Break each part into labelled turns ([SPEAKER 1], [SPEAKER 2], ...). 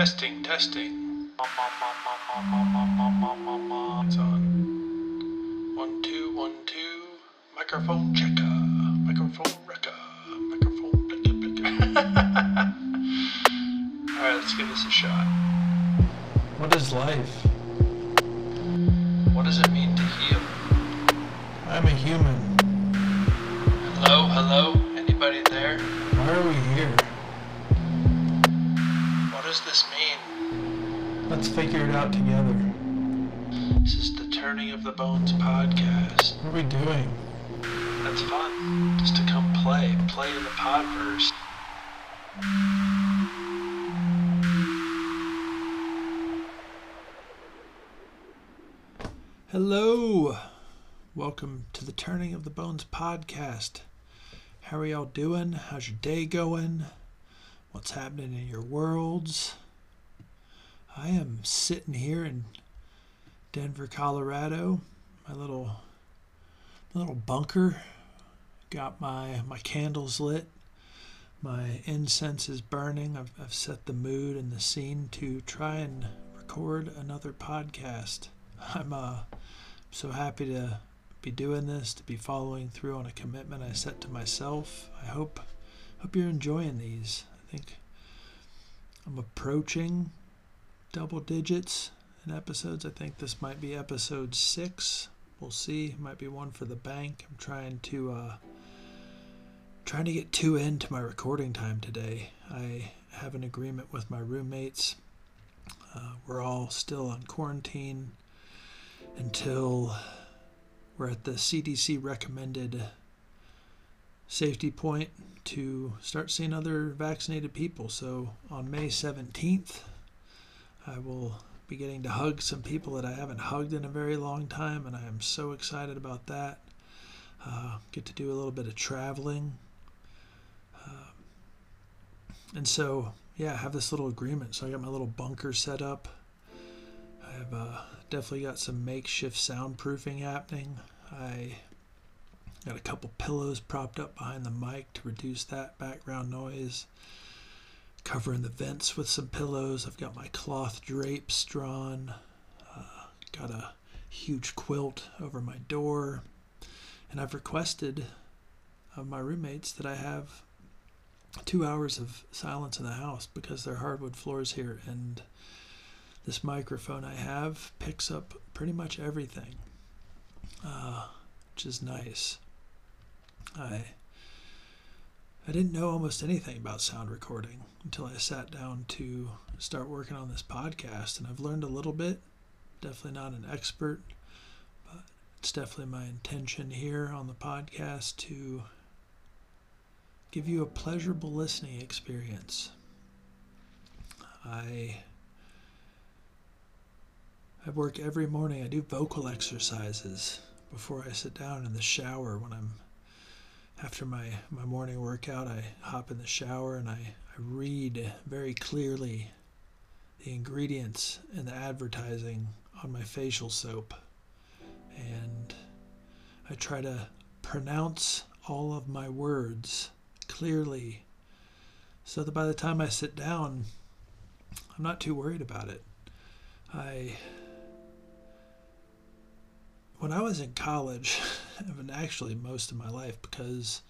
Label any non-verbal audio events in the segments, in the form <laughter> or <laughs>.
[SPEAKER 1] Testing, testing. It's on. One, two, one, two. Microphone checker. Microphone wrecker. Microphone blicker, blicker. <laughs> Alright, let's give this a shot.
[SPEAKER 2] What is life?
[SPEAKER 1] What does it mean to heal?
[SPEAKER 2] I'm a human.
[SPEAKER 1] Hello, hello? Anybody there?
[SPEAKER 2] Why are we here?
[SPEAKER 1] What does this mean?
[SPEAKER 2] Let's figure it out together.
[SPEAKER 1] This is the Turning of the Bones podcast.
[SPEAKER 2] What are we doing?
[SPEAKER 1] That's fun. Just to come play. Play in the podverse.
[SPEAKER 2] Hello. Welcome to the Turning of the Bones podcast. How are y'all doing? How's your day going? What's happening in your worlds? I am sitting here in Denver, Colorado, my little my little bunker. Got my my candles lit. My incense is burning. I've, I've set the mood and the scene to try and record another podcast. I'm uh, so happy to be doing this, to be following through on a commitment I set to myself. I hope hope you're enjoying these. I think I'm approaching double digits in episodes. I think this might be episode six. We'll see. Might be one for the bank. I'm trying to uh, trying to get two into my recording time today. I have an agreement with my roommates. Uh, we're all still on quarantine until we're at the CDC recommended safety point to start seeing other vaccinated people. So on May 17th, I will be getting to hug some people that I haven't hugged in a very long time, and I am so excited about that. Uh, get to do a little bit of traveling. Uh, and so, yeah, I have this little agreement. So I got my little bunker set up. I've uh, definitely got some makeshift soundproofing happening. I got a couple pillows propped up behind the mic to reduce that background noise. Covering the vents with some pillows. I've got my cloth drapes drawn. Uh, got a huge quilt over my door. And I've requested of my roommates that I have two hours of silence in the house because they're hardwood floors here and this microphone I have picks up pretty much everything, uh, which is nice. I I didn't know almost anything about sound recording until I sat down to start working on this podcast, and I've learned a little bit. Definitely not an expert, but it's definitely my intention here on the podcast to give you a pleasurable listening experience. I I work every morning. I do vocal exercises before I sit down in the shower when I'm after my, my morning workout. I hop in the shower and I, I read very clearly the ingredients and the advertising on my facial soap. And I try to pronounce all of my words clearly so that by the time I sit down, I'm not too worried about it. I when I was in college, <laughs> and actually most of my life, because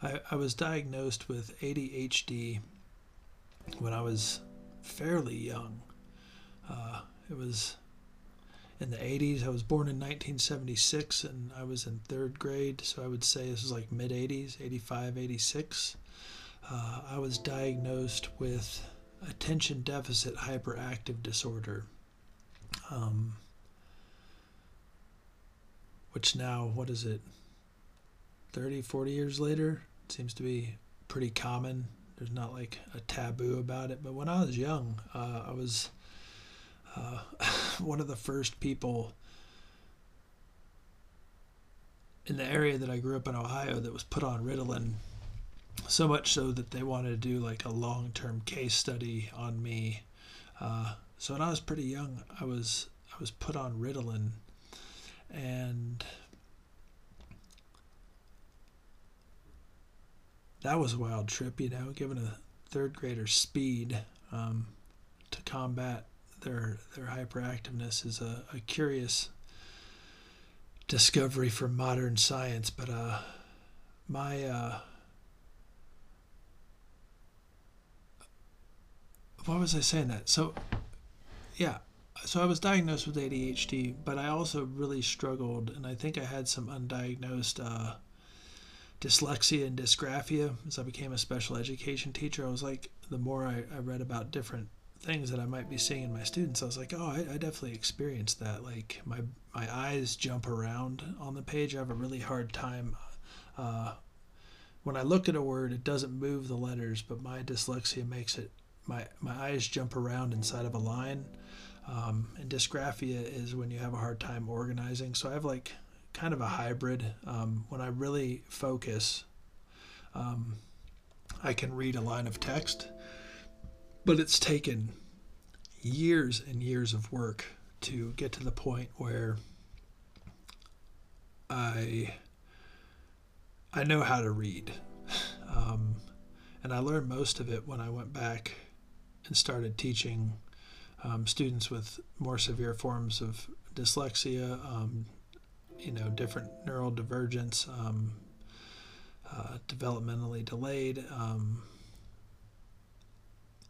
[SPEAKER 2] I, I was diagnosed with ADHD when I was fairly young. Uh, it was in the 80s. I was born in 1976 and I was in third grade, so I would say this was like mid 80s, 85, 86. Uh, I was diagnosed with attention deficit hyperactive disorder. Um, which now, what is it, 30, 40 years later, seems to be pretty common. There's not like a taboo about it. But when I was young, uh, I was uh, <laughs> one of the first people in the area that I grew up in Ohio that was put on Ritalin. So much so that they wanted to do like a long term case study on me. Uh, so when I was pretty young, I was I was put on Ritalin and that was a wild trip, you know, giving a third grader speed. Um, to combat their their hyperactiveness is a, a curious discovery for modern science. But uh, my uh, what was I saying that? So yeah, so I was diagnosed with ADHD, but I also really struggled, and I think I had some undiagnosed uh, dyslexia and dysgraphia as I became a special education teacher. I was like, the more I, I read about different things that I might be seeing in my students, I was like, oh, I, I definitely experienced that. Like my my eyes jump around on the page. I have a really hard time. Uh, when I look at a word, it doesn't move the letters, but my dyslexia makes it. My my eyes jump around inside of a line. Um, and dysgraphia is when you have a hard time organizing. So I have like kind of a hybrid. Um, when I really focus, um, I can read a line of text, but it's taken years and years of work to get to the point where I I know how to read, <laughs> um, and I learned most of it when I went back and started teaching um, students with more severe forms of dyslexia, um, you know, different neural divergence, um, uh, developmentally delayed. Um,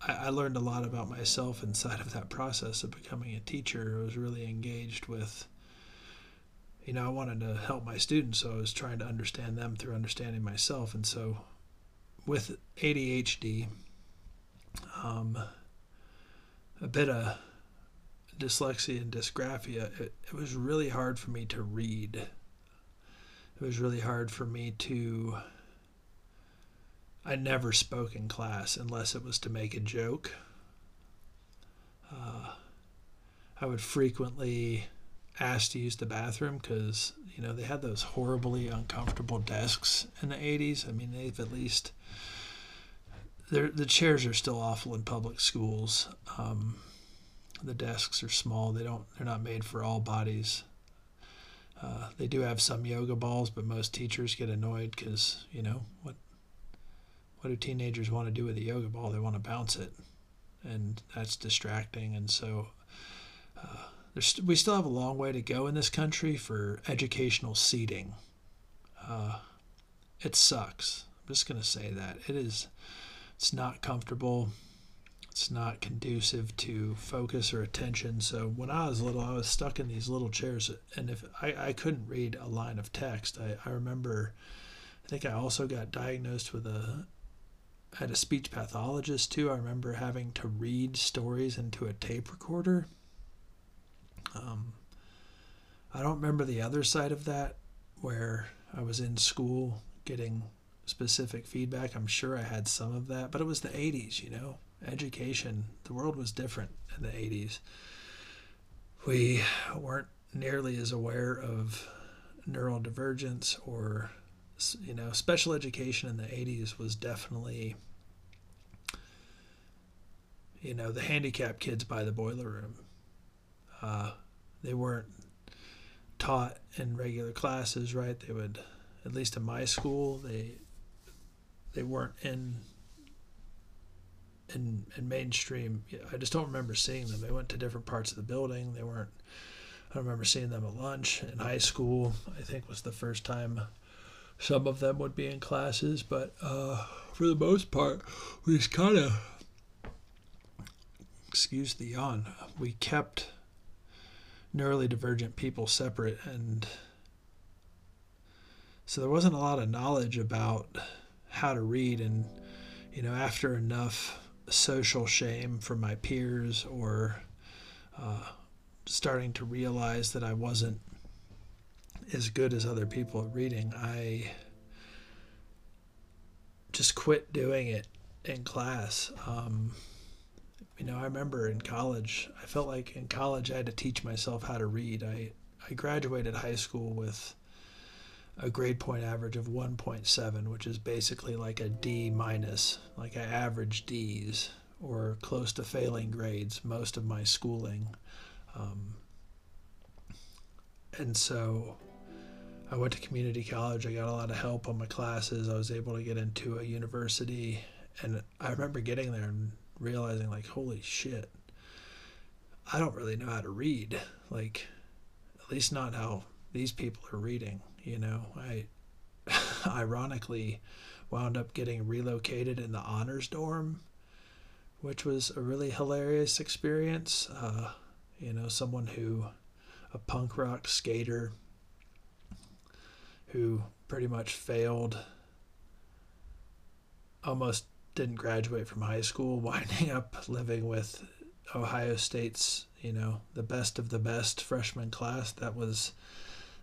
[SPEAKER 2] I, I, learned a lot about myself inside of that process of becoming a teacher. I was really engaged with, you know, I wanted to help my students, so I was trying to understand them through understanding myself. And so with ADHD, a bit of dyslexia and dysgraphia, it, it was really hard for me to read. It was really hard for me to. I never spoke in class unless it was to make a joke. Uh, I would frequently ask to use the bathroom because you know they had those horribly uncomfortable desks in the 80s. I mean, they've at least the chairs are still awful in public schools. Um, the desks are small. They don't. They're not made for all bodies. Uh, they do have some yoga balls, but most teachers get annoyed because you know what. What do teenagers want to do with a yoga ball? They want to bounce it, and that's distracting. And so, uh, there's we still have a long way to go in this country for educational seating. Uh, it sucks. I'm just gonna say that it is. It's not comfortable it's not conducive to focus or attention. So when I was little, I was stuck in these little chairs, and if I, I couldn't read a line of text, I, I remember, I think I also got diagnosed with a, I had a speech pathologist too. I remember having to read stories into a tape recorder. Um, I don't remember the other side of that, where I was in school getting specific feedback. I'm sure I had some of that, but it was the 80s, you know education, the world was different in the 80s. We weren't nearly as aware of neural divergence or, you know, special education in the 80s was definitely, you know, the handicapped kids by the boiler room. Uh, they weren't taught in regular classes, right? They would, at least in my school, they they weren't in in, in mainstream. I just don't remember seeing them. They went to different parts of the building. They weren't. I remember seeing them at lunch in high school. I think was the first time some of them would be in classes, but uh, for the most part, we just kind of excuse the yawn. We kept neurally divergent people separate, and so there wasn't a lot of knowledge about how to read. And you know, after enough social shame from my peers or uh, starting to realize that I wasn't as good as other people at reading, I just quit doing it in class. Um, you know, I remember in college, I felt like in college I had to teach myself how to read. I, I graduated high school with a grade point average of 1.7, which is basically like a D minus, like I average D's or close to failing grades most of my schooling. Um, and so I went to community college. I got a lot of help on my classes. I was able to get into a university. And I remember getting there and realizing, like, holy shit, I don't really know how to read. Like, at least not how these people are reading. You know, I <laughs> ironically wound up getting relocated in the honors dorm, which was a really hilarious experience. Uh, you know, someone who, a punk rock skater who pretty much failed, almost didn't graduate from high school, <laughs> winding up living with Ohio State's, you know, the best of the best freshman class. That was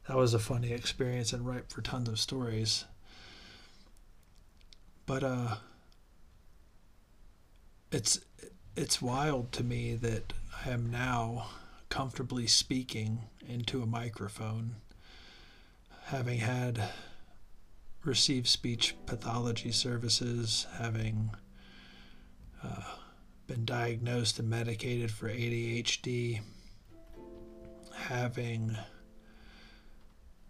[SPEAKER 2] that was a funny experience and ripe for tons of stories. But uh it's it's wild to me that I am now comfortably speaking into a microphone having had received speech pathology services, having uh, been diagnosed and medicated for ADHD, having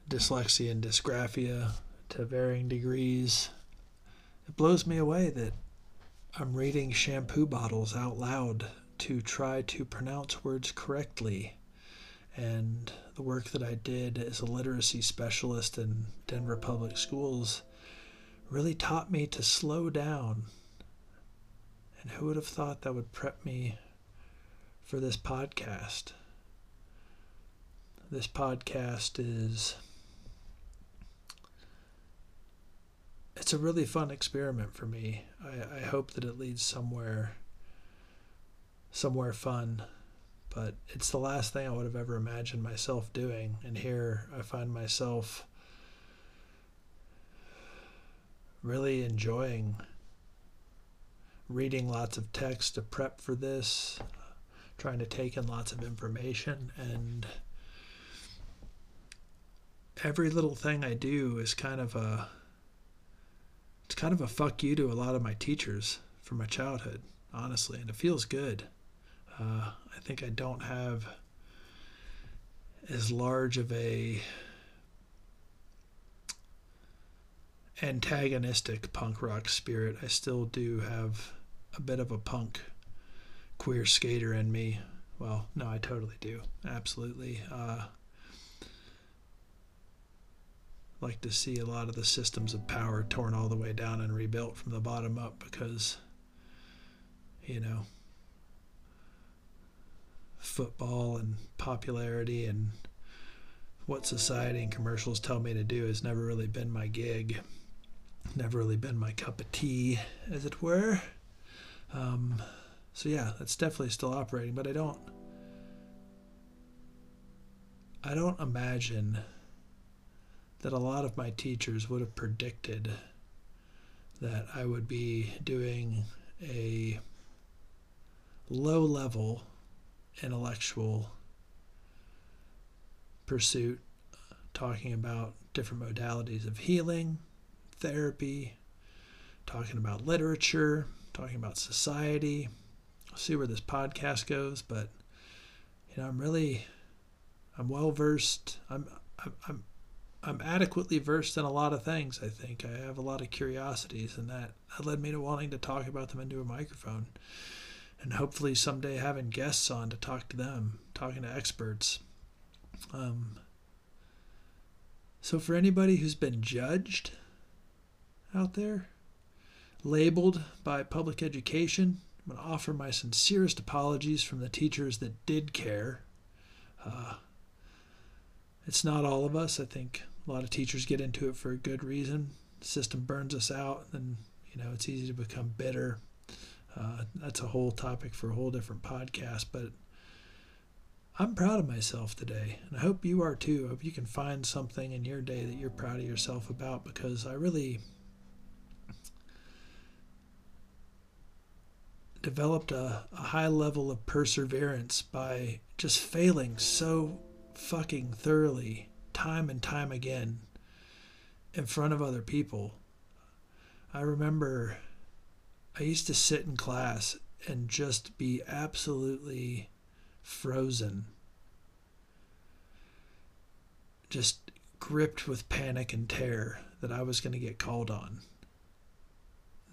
[SPEAKER 2] dyslexia and dysgraphia to varying degrees. It blows me away that I'm reading shampoo bottles out loud to try to pronounce words correctly and the work that I did as a literacy specialist in Denver Public Schools really taught me to slow down. And who would have thought that would prep me for this podcast? This podcast is it's a really fun experiment for me. I, I hope that it leads somewhere somewhere fun but it's the last thing I would have ever imagined myself doing. And here I find myself really enjoying reading lots of text to prep for this, trying to take in lots of information, and every little thing I do is kind of a it's kind of a fuck you to a lot of my teachers from my childhood, honestly, and it feels good. Uh, I think I don't have as large of a antagonistic punk rock spirit. I still do have a bit of a punk queer skater in me. Well, no, I totally do. Absolutely. Uh, like to see a lot of the systems of power torn all the way down and rebuilt from the bottom up because, you know, football and popularity and what society and commercials tell me to do has never really been my gig. Never really been my cup of tea, as it were. Um, so yeah, that's definitely still operating, but I don't. I don't imagine that a lot of my teachers would have predicted that I would be doing a low level intellectual pursuit, talking about different modalities of healing, therapy, talking about literature, talking about society. I'll see where this podcast goes, but you know, I'm really, I'm well versed. I'm, I'm, I'm, adequately versed in a lot of things. I think I have a lot of curiosities, and that, that led me to wanting to talk about them into a microphone and hopefully someday having guests on to talk to them, talking to experts. Um, so, for anybody who's been judged out there, labeled by public education, I'm going to offer my sincerest apologies from the teachers that did care. Uh, it's not all of us. I think a lot of teachers get into it for a good reason. The system burns us out, and you know it's easy to become bitter uh, that's a whole topic for a whole different podcast, but I'm proud of myself today, and I hope you are too. I hope you can find something in your day that you're proud of yourself about because I really developed a, a high level of perseverance by just failing so fucking thoroughly, time and time again, in front of other people. I remember I used to sit in class and just be absolutely frozen. Just gripped with panic and terror that I was going to get called on.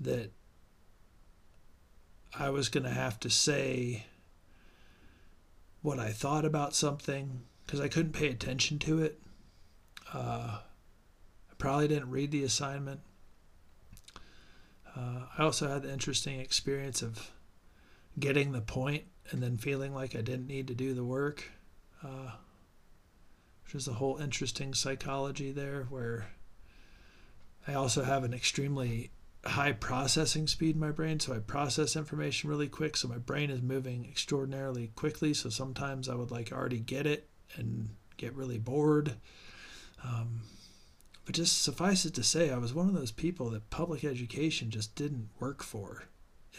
[SPEAKER 2] That I was going to have to say what I thought about something because I couldn't pay attention to it. Uh, I probably didn't read the assignment. Uh, I also had the interesting experience of getting the point and then feeling like I didn't need to do the work, uh, which is a whole interesting psychology there where I also have an extremely high processing speed in my brain, so I process information really quick. So my brain is moving extraordinarily quickly. So sometimes I would like already get it and get really bored. Um, but just suffice it to say, I was one of those people that public education just didn't work for.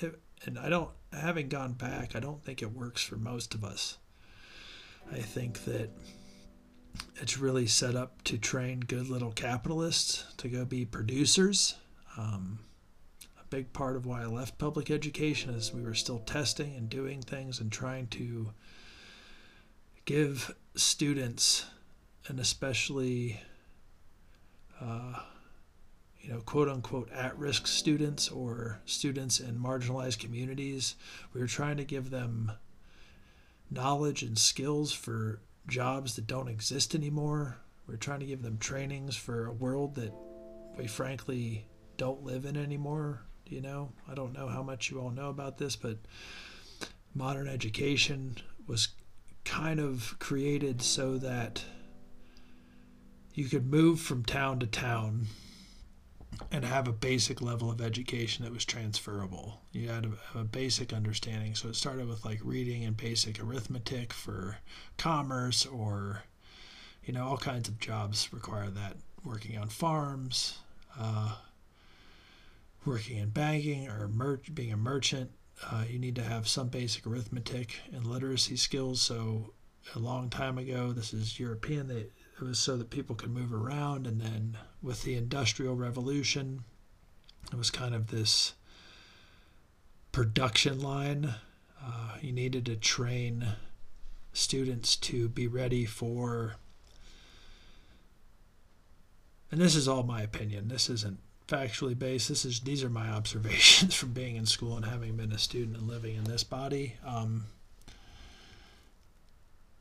[SPEAKER 2] It, and I don't, having gone back, I don't think it works for most of us. I think that it's really set up to train good little capitalists to go be producers. Um, a big part of why I left public education is we were still testing and doing things and trying to give students, and especially, uh, you know, quote unquote, at risk students or students in marginalized communities, we were trying to give them knowledge and skills for jobs that don't exist anymore. We're trying to give them trainings for a world that we frankly don't live in anymore. You know, I don't know how much you all know about this, but modern education was kind of created so that you could move from town to town and have a basic level of education that was transferable. You had a, a, basic understanding. So it started with like reading and basic arithmetic for commerce, or you know, all kinds of jobs require that. Working on farms, uh, working in banking, or mer- being a merchant. Uh, you need to have some basic arithmetic and literacy skills. So a long time ago, this is European. They it was so that people could move around. And then with the Industrial Revolution, it was kind of this production line. Uh, you needed to train students to be ready for. And this is all my opinion. This isn't factually based. This is these are my <laughs> observations from being in school and having been a student and living in this body. Um,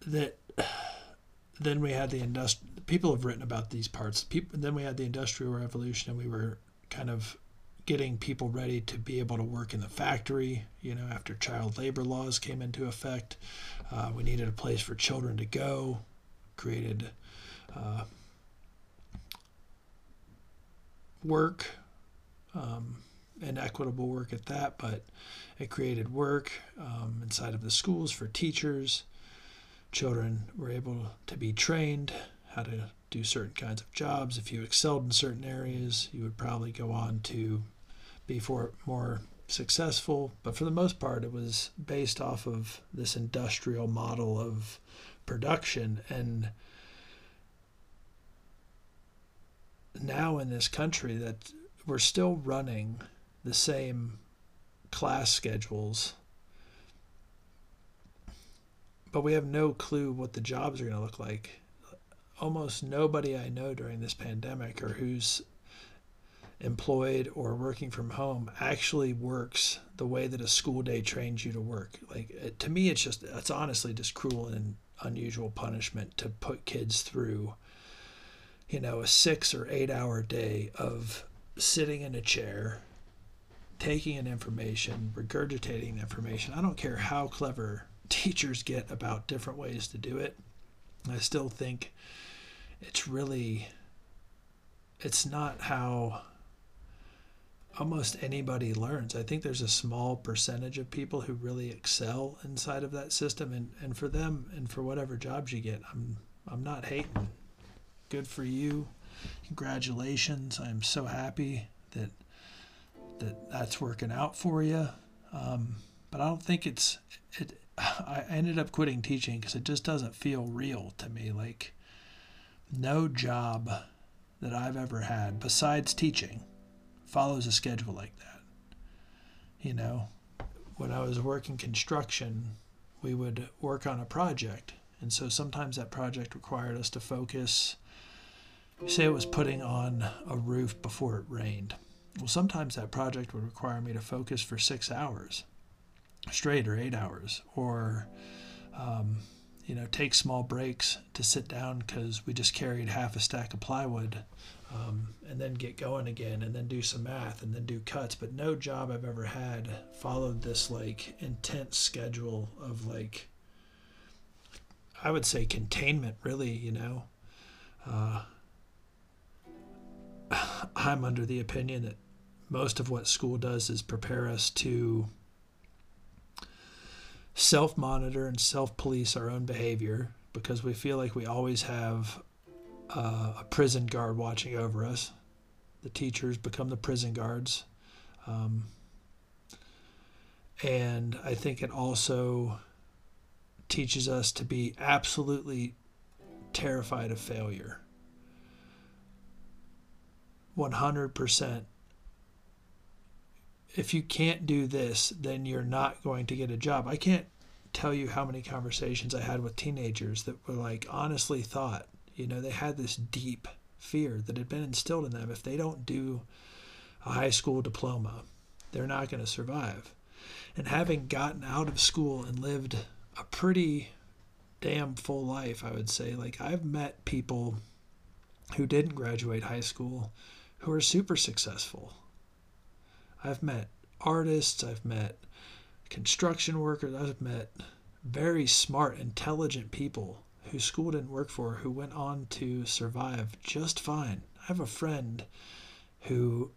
[SPEAKER 2] that <sighs> then we had the industrial people have written about these parts people then we had the industrial revolution and we were kind of getting people ready to be able to work in the factory you know after child labor laws came into effect uh, we needed a place for children to go created uh, work um, and equitable work at that but it created work um, inside of the schools for teachers children were able to be trained how to do certain kinds of jobs. If you excelled in certain areas, you would probably go on to be for, more successful. But for the most part, it was based off of this industrial model of production. And now in this country, that we're still running the same class schedules but we have no clue what the jobs are going to look like. Almost nobody I know during this pandemic or who's employed or working from home actually works the way that a school day trains you to work. Like to me, it's just it's honestly just cruel and unusual punishment to put kids through, you know, a six or eight hour day of sitting in a chair, taking in information, regurgitating information. I don't care how clever <laughs> teachers get about different ways to do it. I still think it's really it's not how almost anybody learns. I think there's a small percentage of people who really excel inside of that system and, and for them and for whatever jobs you get, I'm I'm not hating. Good for you. Congratulations. I'm so happy that that that's working out for you. Um, but I don't think it's it <sighs> I ended up quitting teaching because it just doesn't feel real to me. Like, no job that I've ever had besides teaching follows a schedule like that. You know, when I was working construction, we would work on a project. And so sometimes that project required us to focus. Say it was putting on a roof before it rained. Well, sometimes that project would require me to focus for six hours straight or eight hours or um, you know, take small breaks to sit down because we just carried half a stack of plywood um, and then get going again and then do some math and then do cuts. But no job I've ever had followed this like intense schedule of like, I would say containment, really, you know. Uh, I'm under the opinion that most of what school does is prepare us to self monitor and self police our own behavior because we feel like we always have uh, a prison guard watching over us. The teachers become the prison guards. Um, and I think it also teaches us to be absolutely terrified of failure. 100%. If you can't do this, then you're not going to get a job. I can't tell you how many conversations I had with teenagers that were like, honestly thought, you know, they had this deep fear that had been instilled in them. If they don't do a high school diploma, they're not going to survive. And having gotten out of school and lived a pretty damn full life, I would say, like I've met people who didn't graduate high school who are super successful. I've met artists, I've met construction workers, I've met very smart, intelligent people who school didn't work for who went on to survive just fine. I have a friend who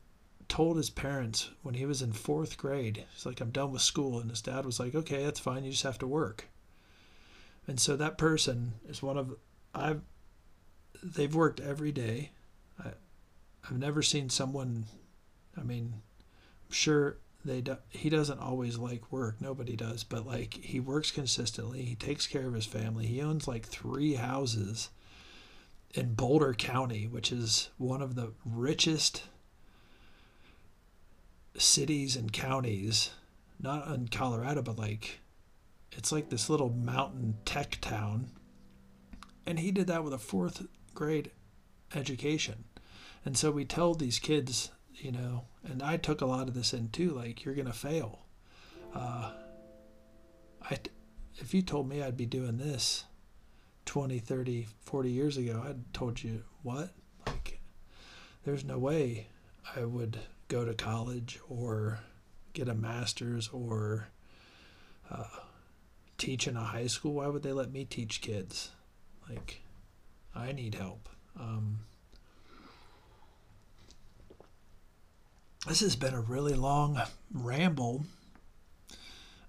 [SPEAKER 2] told his parents when he was in fourth grade, he's like, I'm done with school. And his dad was like, okay, that's fine. You just have to work. And so that person is one of, I've, they've worked every day. I, I've never seen someone, I mean, I'm sure they do, he doesn't always like work nobody does but like he works consistently he takes care of his family he owns like three houses in Boulder County which is one of the richest cities and counties not in Colorado but like it's like this little mountain tech town. And he did that with a fourth grade education and so we told these kids you know, and I took a lot of this in too. Like you're gonna fail. Uh, I, if you told me I'd be doing this 20, 30, 40 years ago, I'd told you what? Like, there's no way I would go to college or get a master's or uh, teach in a high school. Why would they let me teach kids? Like, I need help. Um, this has been a really long ramble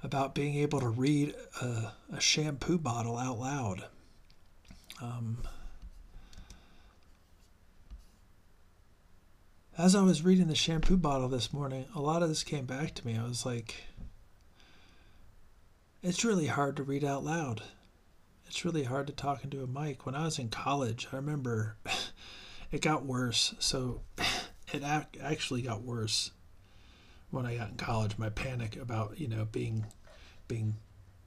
[SPEAKER 2] about being able to read a, a shampoo bottle out loud. Um, as I was reading the shampoo bottle this morning, a lot of this came back to me. I was like, it's really hard to read out loud. It's really hard to talk into a mic. When I was in college, I remember <laughs> it got worse. So <laughs> it actually got worse when I got in college. My panic about you know being being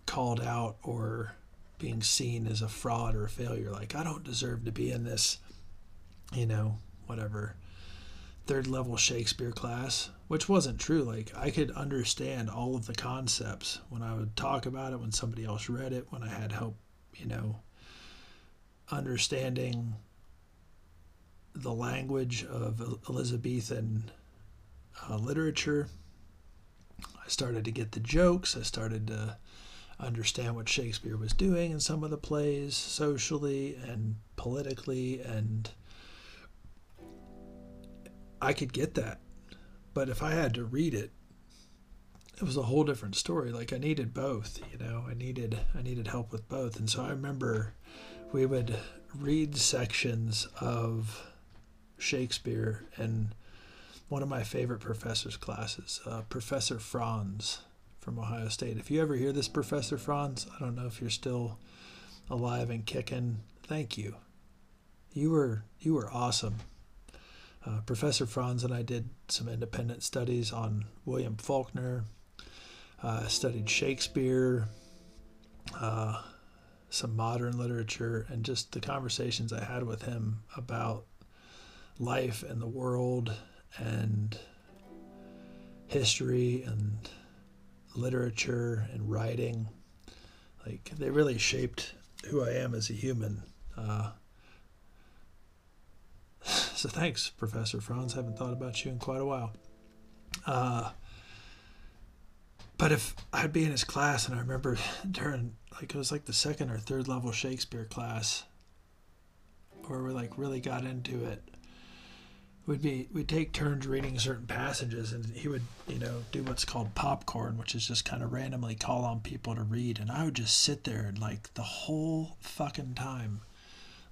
[SPEAKER 2] called out or being seen as a fraud or a failure. Like I don't deserve to be in this, you know, whatever third level Shakespeare class, which wasn't true. Like I could understand all of the concepts when I would talk about it, when somebody else read it, when I had help, you know, understanding the language of Elizabethan uh, literature. I started to get the jokes. I started to understand what Shakespeare was doing in some of the plays, socially and politically, and I could get that. But if I had to read it, it was a whole different story. Like I needed both, you know. I needed I needed help with both, and so I remember we would read sections of Shakespeare and one of my favorite professor's classes, uh, Professor Franz from Ohio State. If you ever hear this, Professor Franz, I don't know if you're still alive and kicking. Thank you. You were you were awesome. Uh, Professor Franz and I did some independent studies on William Faulkner. Uh, studied Shakespeare, uh, some modern literature, and just the conversations I had with him about life and the world and history and literature and writing. Like they really shaped who I am as a human. Uh, <sighs> so thanks, Professor Franz. haven't thought about you in quite a while. Uh, but if I'd be in his class, and I remember <laughs> during like it was like the second or third level Shakespeare class, where we like really got into it. We'd be we'd take turns reading certain passages, and he would you know do what's called popcorn, which is just kind of randomly call on people to read, and I would just sit there and like the whole fucking time,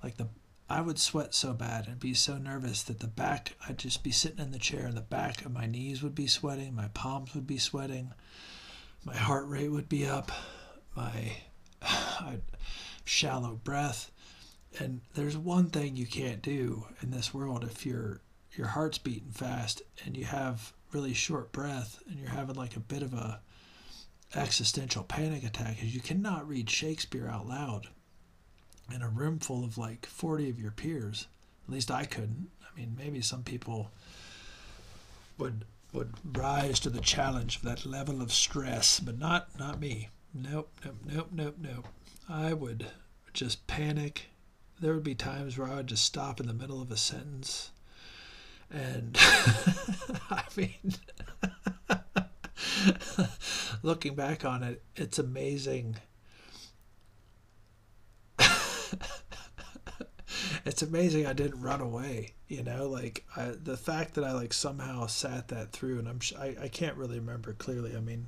[SPEAKER 2] like the I would sweat so bad and be so nervous that the back I'd just be sitting in the chair and the back of my knees would be sweating, my palms would be sweating, my heart rate would be up, my <sighs> I'd, shallow breath. And there's one thing you can't do in this world if your your heart's beating fast and you have really short breath and you're having like a bit of a existential panic attack is you cannot read Shakespeare out loud in a room full of like 40 of your peers. At least I couldn't. I mean, maybe some people would would rise to the challenge of that level of stress, but not not me. Nope, nope, nope, nope, nope. I would just panic. There would be times where I would just stop in the middle of a sentence and <laughs> I mean, <laughs> looking back on it, it's amazing. <laughs> it's amazing I didn't run away. You know, like I, the fact that I like somehow sat that through, and I'm I, I can't really remember clearly. I mean,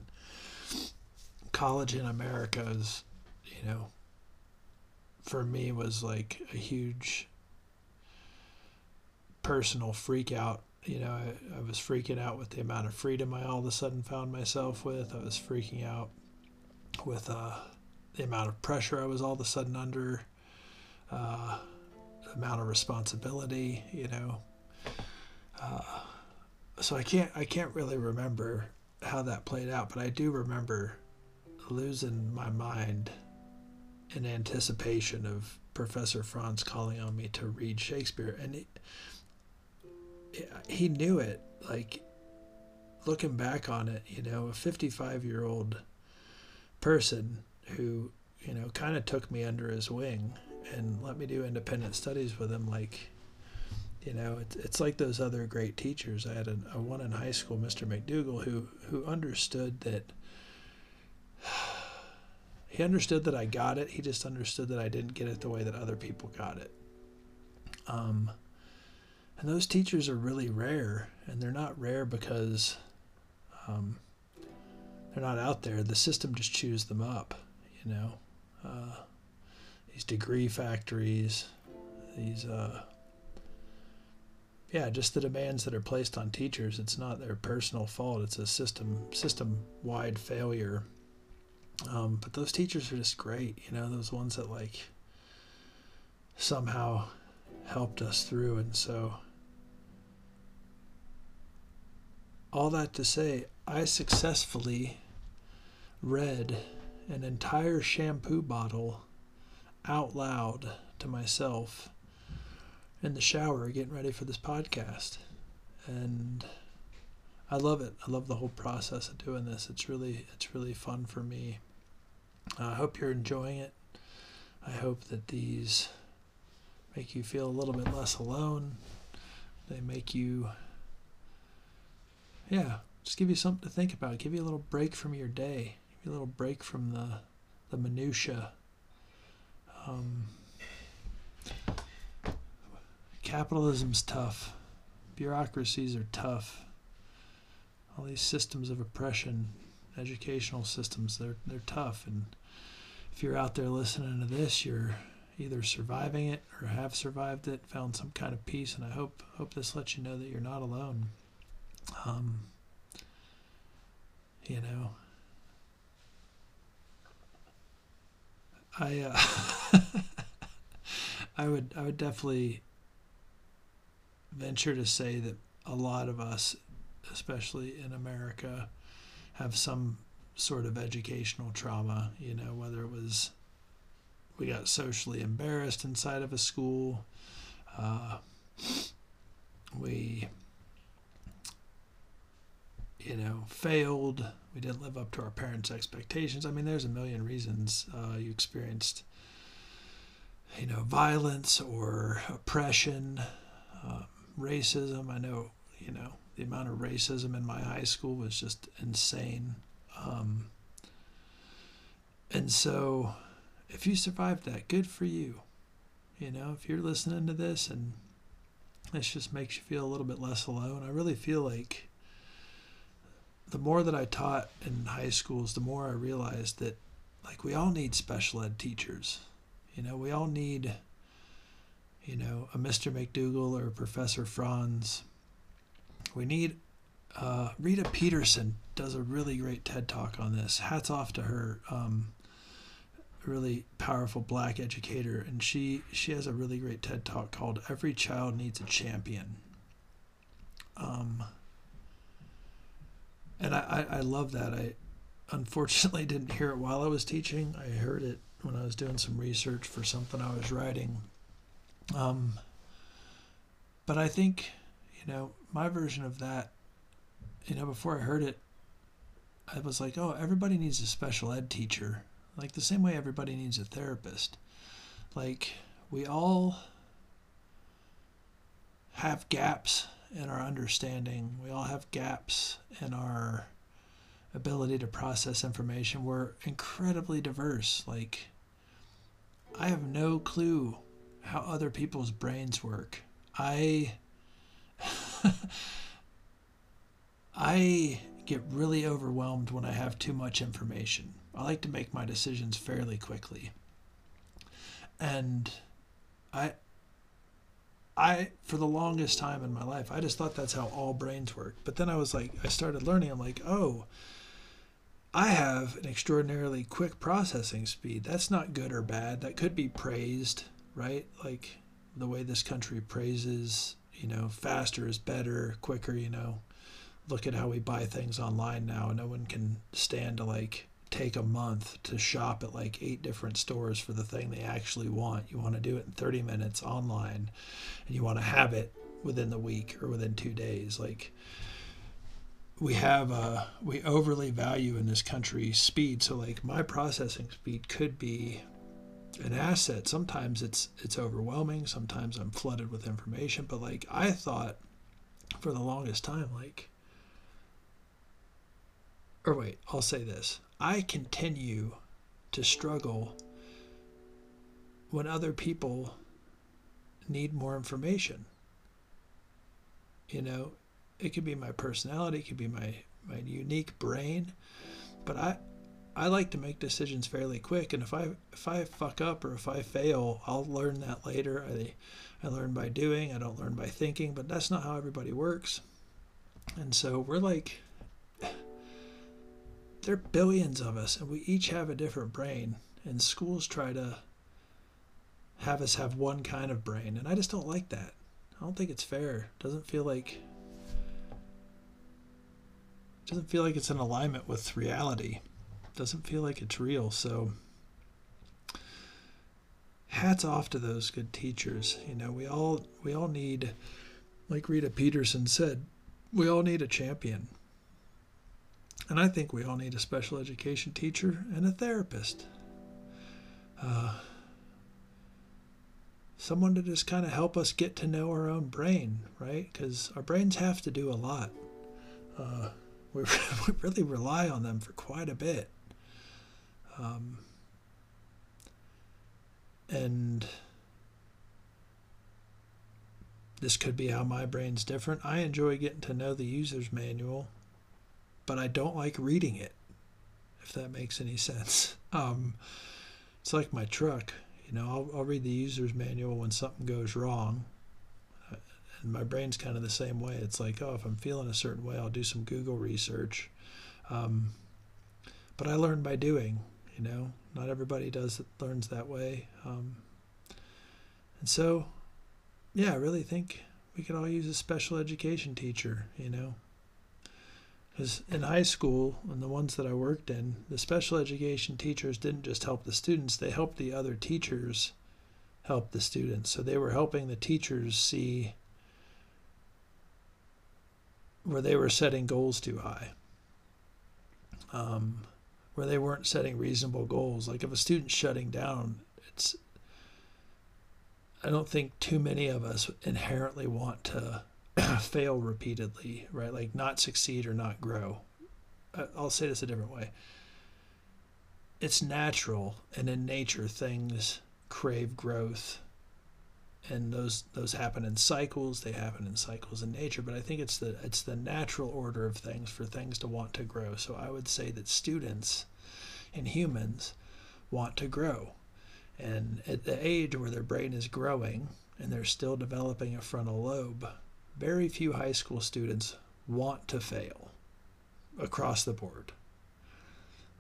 [SPEAKER 2] college in America is, you know, for me was like a huge personal freak out. You know, I, I was freaking out with the amount of freedom I all of a sudden found myself with. I was freaking out with uh, the amount of pressure I was all of a sudden under, uh, the amount of responsibility. You know, uh, so I can't I can't really remember how that played out, but I do remember losing my mind in anticipation of Professor Franz calling on me to read Shakespeare, and. It, he knew it. Like looking back on it, you know, a 55 year old person who, you know, kind of took me under his wing and let me do independent studies with him. Like, you know, it's, it's like those other great teachers. I had a, a one in high school, Mr. McDougal, who, who understood that <sighs> he understood that I got it. He just understood that I didn't get it the way that other people got it. Um, and those teachers are really rare, and they're not rare because um, they're not out there. The system just chews them up, you know. Uh, these degree factories, these, uh, yeah, just the demands that are placed on teachers. It's not their personal fault. It's a system system wide failure. Um, but those teachers are just great, you know. Those ones that like somehow helped us through, and so all that to say, I successfully read an entire shampoo bottle out loud to myself in the shower getting ready for this podcast. And I love it. I love the whole process of doing this. It's really it's really fun for me. I hope you're enjoying it. I hope that these make you feel a little bit less alone. They make you yeah, just give you something to think about. Give you a little break from your day. Give you a little break from the the minutia. Um, capitalism's tough. Bureaucracies are tough. All these systems of oppression, educational systems, they're they're tough. And if you're out there listening to this, you're either surviving it or have survived it, found some kind of peace, and I hope hope this lets you know that you're not alone. Um, you know, I uh, <laughs> I would I would definitely venture to say that a lot of us, especially in America, have some sort of educational trauma. You know, whether it was we got socially embarrassed inside of a school, uh, we you know, failed. We didn't live up to our parents' expectations. I mean, there's a million reasons uh, you experienced you know, violence or oppression, um, racism. I know, you know, the amount of racism in my high school was just insane. Um, and so, if you survived that, good for you. You know, if you're listening to this and this just makes you feel a little bit less alone, I really feel like the more that I taught in high schools, the more I realized that, like, we all need special ed teachers. You know, we all need, you know, a Mr. McDougal or Professor Franz. We need, uh, Rita Pierson does a really great TED talk on this. Hats off to her. Um, really powerful black educator and she she has a really great TED talk called Every Child Needs a Champion. Um and I, I, I love that. I unfortunately <laughs> didn't hear it while I was teaching. I heard it when I was doing some research for something I was writing. Um, but I think, you know, my version of that, you know, before I heard it, I was like, oh, everybody needs a special ed teacher. Like the same way everybody needs a therapist. Like we all have gaps in our understanding. We all have gaps in our ability to process information. We're incredibly diverse. Like I have no clue how other people's brains work. I <laughs> I get really overwhelmed when I have too much information. I like to make my decisions fairly quickly. And I I for the longest time in my life, I just thought that's how all brains work. But then I was like I started learning, I'm like, "Oh, I have an extraordinarily quick processing speed. That's not good or bad. That could be praised, right? Like the way this country praises, you know, faster is better, quicker, you know. Look at how we buy things online now. No one can stand to like take a month to shop at like eight different stores for the thing they actually want. You want to do it in 30 minutes online and you want to have it within the week or within 2 days. Like we have uh, we overly value in this country speed. So like my processing speed could be an asset. Sometimes it's it's overwhelming. Sometimes I'm flooded with information. But like I thought for the longest time, like or wait, I'll say this. I continue to struggle when other people need more information. You know, it could be my personality, it could be my my unique brain, but I I like to make decisions fairly quick, and if I if I fuck up or if I fail, I'll learn that later. I I learn by doing. I don't learn by thinking, but that's not how everybody works. And so we're like there are billions of us, and we each have a different brain. And schools try to have us have one kind of brain, and I just don't like that. I don't think it's fair. It doesn't feel like it doesn't feel like it's in alignment with reality. it Doesn't feel like it's real. So hats off to those good teachers. You know, we all we all need like Rita Pierson said, we all need a champion. And I think we all need a special education teacher and a therapist. Uh, someone to just kind of help us get to know our own brain, right? Because our brains have to do a lot. Uh, we, <laughs> we really rely on them for quite a bit. Um, and this could be how my brain's different. I enjoy getting to know the user's manual, but I don't like reading it, if that makes any sense. <laughs> Um, it's like my truck. You know, I'll, I'll read the user's manual when something goes wrong, and my brain's kind of the same way. It's like, oh, if I'm feeling a certain way, I'll do some Google research. Um, but I learn by doing. You know, not everybody does learns that way. Um, and so, yeah, I really think we could all use a special education teacher. You know, because in high school and the ones that I worked in, the special education teachers didn't just help the students; they helped the other teachers help the students. So they were helping the teachers see where they were setting goals too high, um, where they weren't setting reasonable goals. Like if a student's shutting down, it's I don't think too many of us inherently want to <clears throat> fail repeatedly, right? Like not succeed or not grow. I'll say this a different way. It's natural, and in nature, things crave growth, and those those happen in cycles. They happen in cycles in nature, but I think it's the it's the natural order of things for things to want to grow. So I would say that students and humans want to grow, and at the age where their brain is growing and they're still developing a frontal lobe, very few high school students want to fail across the board.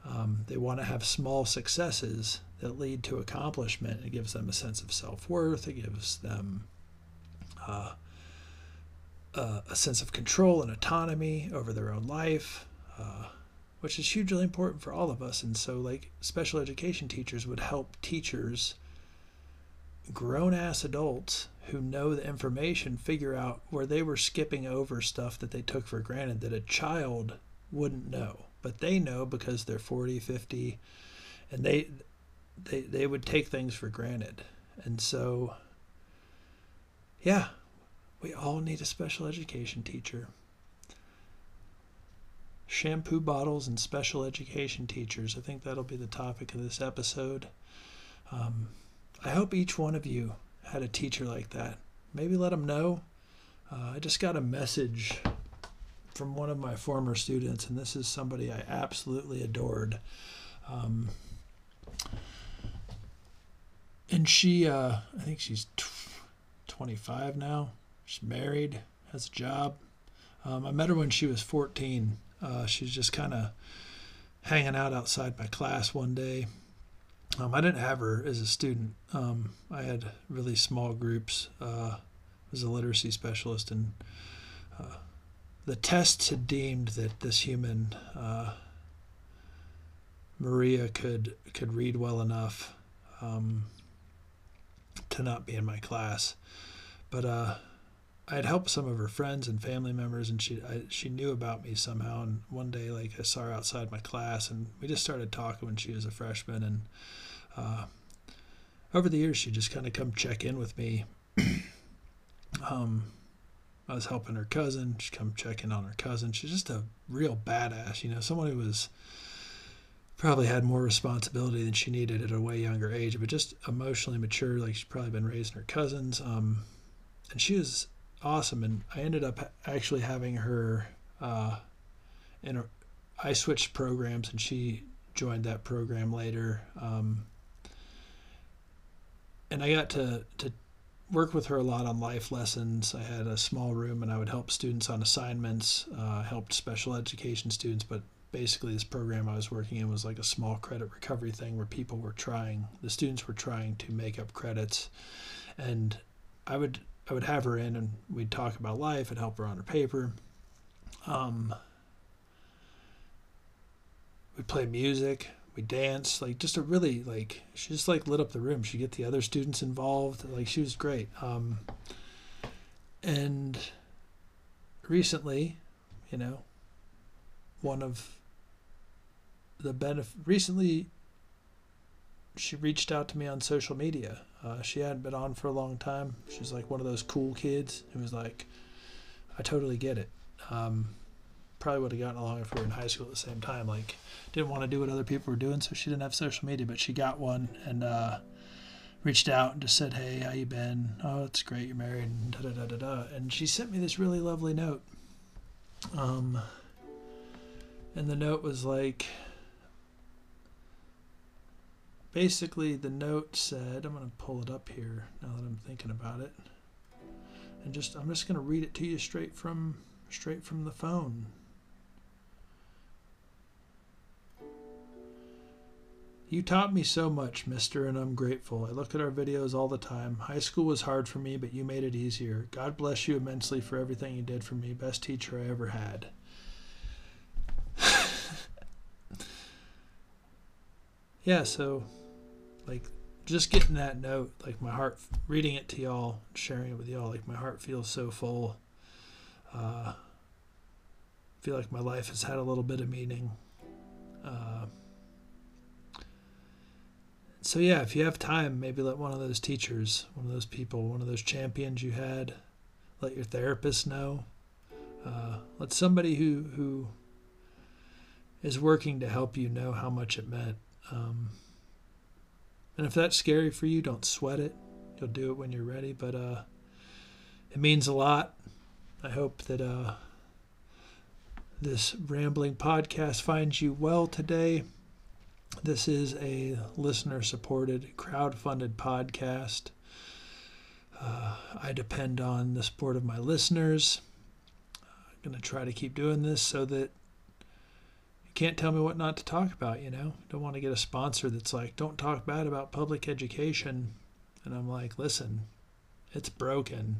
[SPEAKER 2] Um, they want to have small successes that lead to accomplishment. It gives them a sense of self worth, it gives them uh, a sense of control and autonomy over their own life, uh, which is hugely important for all of us. And so, like, special education teachers would help teachers, grown ass adults, who know the information figure out where they were skipping over stuff that they took for granted that a child wouldn't know. But they know because they're 40 50 and they they they would take things for granted. And so yeah we all need a special education teacher. Shampoo bottles and special education teachers. I think that'll be the topic of this episode. Um, i hope each one of you had a teacher like that. Maybe let them know. Uh, I just got a message from one of my former students, and this is somebody I absolutely adored. Um, and she, uh, I think she's t- 25 now. She's married, has a job. Um, I met her when she was 14. Uh, she's just kind of hanging out outside my class one day, um, I didn't have her as a student. Um, I had really small groups uh, as a literacy specialist, and uh, the tests had deemed that this human, uh, Maria, could could read well enough um, to not be in my class. But uh, I had helped some of her friends and family members, and she I, she knew about me somehow. And one day, like I saw her outside my class, and we just started talking when she was a freshman, and uh, over the years, she just kind of come check in with me. <clears throat> um, I was helping her cousin. She'd come check in on her cousin. She's just a real badass, you know, someone who was probably had more responsibility than she needed at a way younger age, but just emotionally mature. Like she's probably been raising her cousins. Um, and she was awesome. And I ended up actually having her uh, in a. I switched programs, and she joined that program later. Um, and I got to to work with her a lot on life lessons. I had a small room and I would help students on assignments, uh, helped special education students, but basically this program I was working in was like a small credit recovery thing where people were trying, the students were trying to make up credits, and I would I would have her in and we'd talk about life and help her on her paper. Um, we'd play music we danced like just a really like she just like lit up the room. She get the other students involved like she was great. Um, and recently you know one of the benefit recently she reached out to me on social media uh, she hadn't been on for a long time she's like one of those cool kids who was like i totally get it um, probably would have gotten along if we were in high school at the same time. Like, didn't want to do what other people were doing, so she didn't have social media, but she got one and uh, reached out and just said, "Hey, how you been? Oh, it's great. You're married." And da da da da da. And she sent me this really lovely note. Um, and the note was like, basically, the note said, "I'm gonna pull it up here now that I'm thinking about it." And just, I'm just gonna read it to you straight from straight from the phone. You taught me so much, mister, and I'm grateful. I look at our videos all the time. High school was hard for me, but you made it easier. God bless you immensely for everything you did for me. Best teacher I ever had. <sighs> yeah, so, like, just getting that note, like, my heart, reading it to y'all, sharing it with y'all, like, my heart feels so full. Uh, feel like my life has had a little bit of meaning. Uh, so yeah, if you have time, maybe let one of those teachers, one of those people, one of those champions you had, let your therapist know. Uh, let somebody who who is working to help you know how much it meant. Um, and if that's scary for you, don't sweat it. You'll do it when you're ready. But uh, it means a lot. I hope that uh, this rambling podcast finds you well today. This is a listener supported, crowd funded podcast. Uh, I depend on the support of my listeners. I'm going to try to keep doing this so that can't tell me what not to talk about, you know? Don't want to get a sponsor that's like, don't talk bad about public education. And I'm like, listen, it's broken.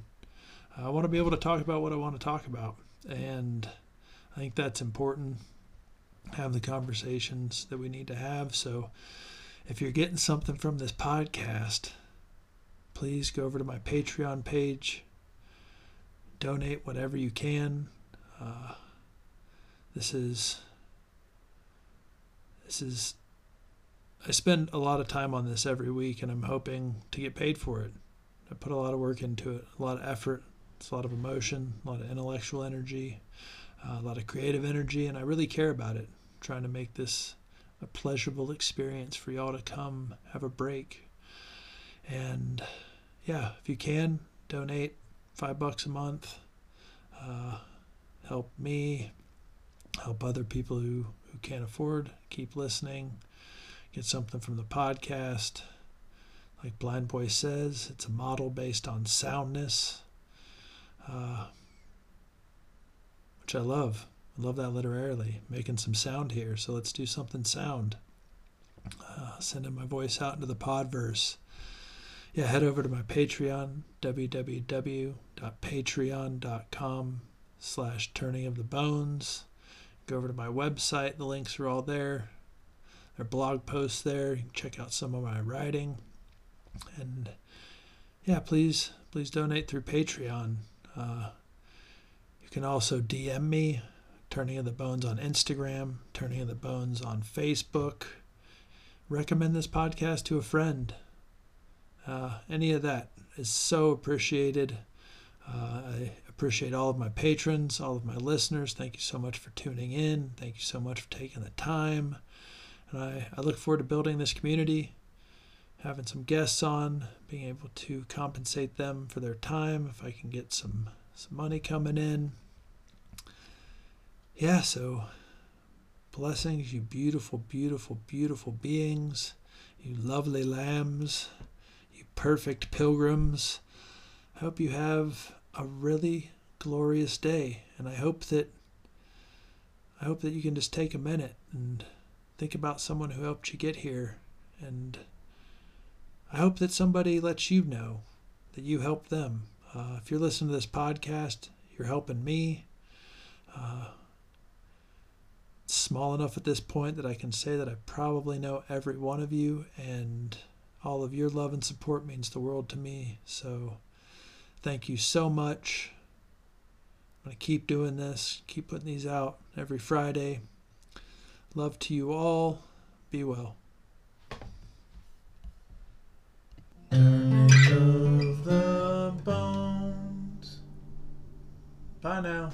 [SPEAKER 2] I want to be able to talk about what I want to talk about. And I think that's important have the conversations that we need to have. So if you're getting something from this podcast, please go over to my Patreon page, donate whatever you can. Uh, this is this is I spend a lot of time on this every week, and I'm hoping to get paid for it. I put a lot of work into it, a lot of effort, it's a lot of emotion, a lot of intellectual energy, uh, a lot of creative energy, and I really care about it trying to make this a pleasurable experience for y'all to come have a break. And yeah, if you can, donate five bucks a month. Uh, help me, help other people who, who can't afford, keep listening, get something from the podcast. Like Blindboy says, it's a model based on soundness, uh, which I love. I love that literarily, making some sound here. So let's do something sound. Uh, sending my voice out into the podverse. Yeah, head over to my Patreon, www.patreon.com slash turning of the bones. Go over to my website. The links are all there. There are blog posts there. You can check out some of my writing. And yeah, please, please donate through Patreon. Uh, you can also DM me Turning of the Bones on Instagram, Turning of the Bones on Facebook. Recommend this podcast to a friend. Uh, any of that is so appreciated. Uh, appreciate all of my patrons, all of my listeners. Thank you so much for tuning in. Thank you so much for taking the time. And I, I look forward to building this community, having some guests on, being able to compensate them for their time if I can get some, some money coming in yeah, so blessings, you beautiful, beautiful, beautiful beings, you lovely lambs, you perfect pilgrims. I hope you have a really glorious day, and I hope that I hope that you can just take a minute and think about someone who helped you get here, and I hope that somebody lets you know that you helped them. Uh, if you're listening to this podcast, you're helping me. Uh, small enough at this point that I can say that I probably know every one of you, and all of your love and support means the world to me. So, thank you so much. I'm going to keep doing this, keep putting these out every Friday. Love to you all. Be well. Bye now.